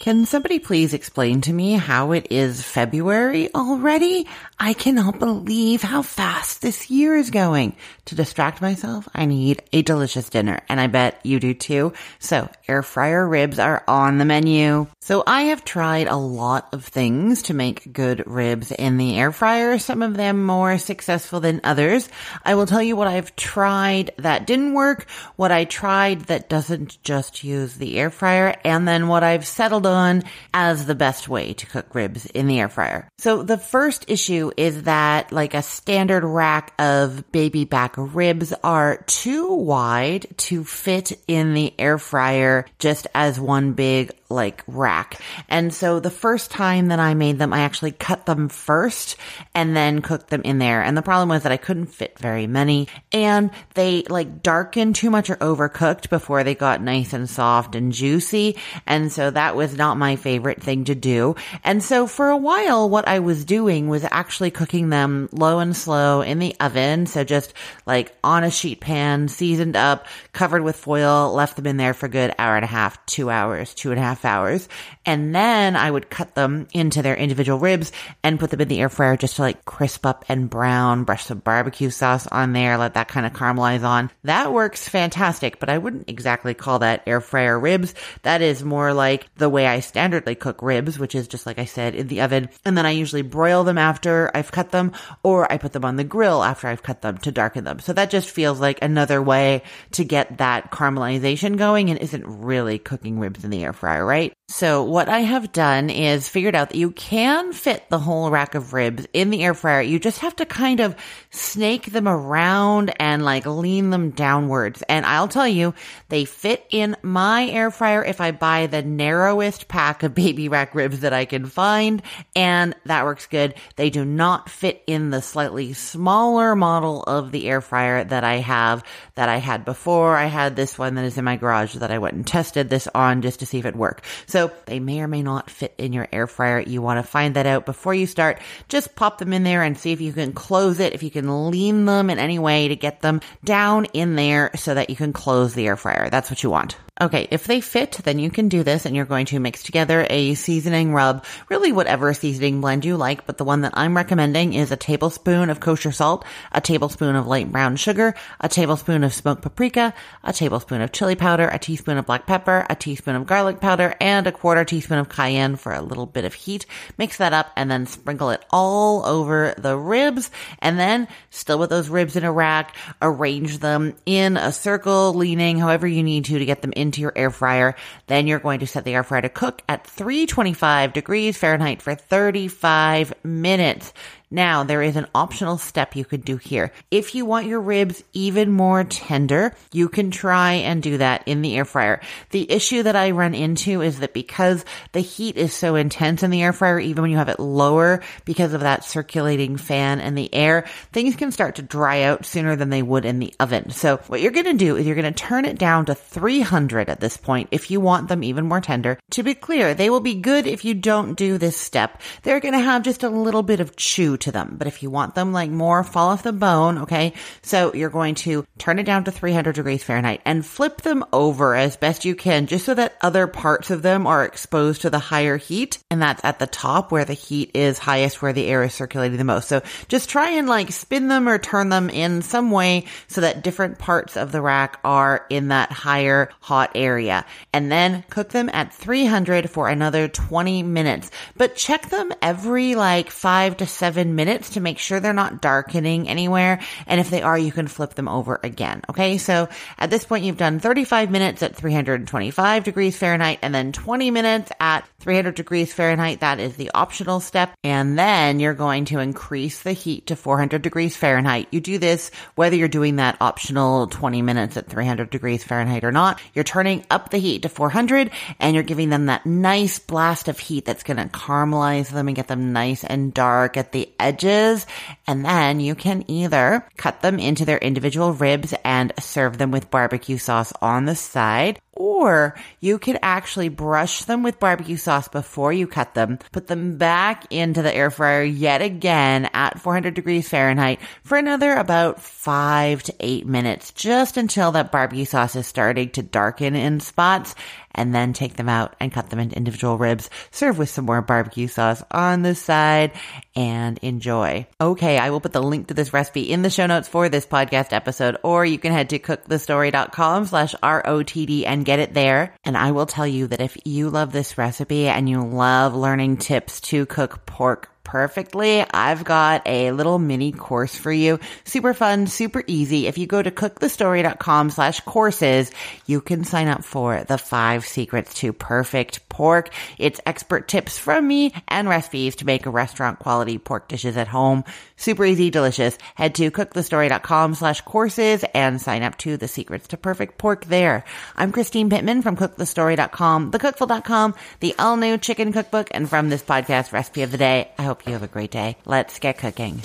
Can somebody please explain to me how it is February already? I cannot believe how fast this year is going. To distract myself, I need a delicious dinner, and I bet you do too. So, air fryer ribs are on the menu. So, I have tried a lot of things to make good ribs in the air fryer, some of them more successful than others. I will tell you what I've tried that didn't work, what I tried that doesn't just use the air fryer, and then what I've settled on as the best way to cook ribs in the air fryer. So, the first issue is that like a standard rack of baby back ribs are too wide to fit in the air fryer just as one big like rack. And so the first time that I made them, I actually cut them first and then cooked them in there. And the problem was that I couldn't fit very many and they like darkened too much or overcooked before they got nice and soft and juicy. And so that was not my favorite thing to do. And so for a while, what I was doing was actually cooking them low and slow in the oven. So just like on a sheet pan, seasoned up, covered with foil, left them in there for good hour and a half, two hours, two and a half half hours. And then I would cut them into their individual ribs and put them in the air fryer just to like crisp up and brown, brush some barbecue sauce on there, let that kind of caramelize on. That works fantastic, but I wouldn't exactly call that air fryer ribs. That is more like the way I standardly cook ribs, which is just like I said in the oven. And then I usually broil them after I've cut them or I put them on the grill after I've cut them to darken them. So that just feels like another way to get that caramelization going and isn't really cooking ribs in the air fryer, right? So what I have done is figured out that you can fit the whole rack of ribs in the air fryer. You just have to kind of snake them around and like lean them downwards. And I'll tell you, they fit in my air fryer if I buy the narrowest pack of baby rack ribs that I can find. And that works good. They do not fit in the slightly smaller model of the air fryer that I have that I had before. I had this one that is in my garage that I went and tested this on just to see if it worked. So they may or may not fit in your air fryer. You want to find that out before you start. Just pop them in there and see if you can close it, if you can lean them in any way to get them down in there so that you can close the air fryer. That's what you want. Okay, if they fit, then you can do this and you're going to mix together a seasoning rub, really whatever seasoning blend you like, but the one that I'm recommending is a tablespoon of kosher salt, a tablespoon of light brown sugar, a tablespoon of smoked paprika, a tablespoon of chili powder, a teaspoon of black pepper, a teaspoon of garlic powder, and a quarter teaspoon of cayenne for a little bit of heat. Mix that up and then sprinkle it all over the ribs and then still with those ribs in a rack, arrange them in a circle, leaning however you need to to get them in into your air fryer. Then you're going to set the air fryer to cook at 325 degrees Fahrenheit for 35 minutes. Now, there is an optional step you could do here. If you want your ribs even more tender, you can try and do that in the air fryer. The issue that I run into is that because the heat is so intense in the air fryer, even when you have it lower because of that circulating fan and the air, things can start to dry out sooner than they would in the oven. So what you're going to do is you're going to turn it down to 300 at this point if you want them even more tender. To be clear, they will be good if you don't do this step. They're going to have just a little bit of chew to them. But if you want them like more fall off the bone, okay, so you're going to turn it down to 300 degrees Fahrenheit and flip them over as best you can, just so that other parts of them are exposed to the higher heat. And that's at the top where the heat is highest, where the air is circulating the most. So just try and like spin them or turn them in some way so that different parts of the rack are in that higher hot area. And then cook them at 300 for another 20 minutes. But check them every like five to seven minutes to make sure they're not darkening anywhere. And if they are, you can flip them over again. Okay. So at this point, you've done 35 minutes at 325 degrees Fahrenheit and then 20 minutes at 300 degrees Fahrenheit. That is the optional step. And then you're going to increase the heat to 400 degrees Fahrenheit. You do this whether you're doing that optional 20 minutes at 300 degrees Fahrenheit or not. You're turning up the heat to 400 and you're giving them that nice blast of heat that's going to caramelize them and get them nice and dark at the edges. And then you can either cut them into their individual ribs and serve them with barbecue sauce on the side or you could actually brush them with barbecue sauce before you cut them, put them back into the air fryer yet again at 400 degrees Fahrenheit for another about five to eight minutes, just until that barbecue sauce is starting to darken in spots and then take them out and cut them into individual ribs. Serve with some more barbecue sauce on the side and enjoy. Okay, I will put the link to this recipe in the show notes for this podcast episode, or you can head to cookthestory.com slash ROTD and get it there. And I will tell you that if you love this recipe and you love learning tips to cook pork perfectly, I've got a little mini course for you. Super fun, super easy. If you go to cookthestory.com slash courses, you can sign up for the five secrets to perfect pork. It's expert tips from me and recipes to make restaurant quality pork dishes at home. Super easy, delicious. Head to cookthestory.com slash courses and sign up to the secrets to perfect pork there. I'm Christine Pittman from cookthestory.com, thecookful.com, the all new chicken cookbook, and from this podcast recipe of the day. I hope hope you have a great day. Let's get cooking.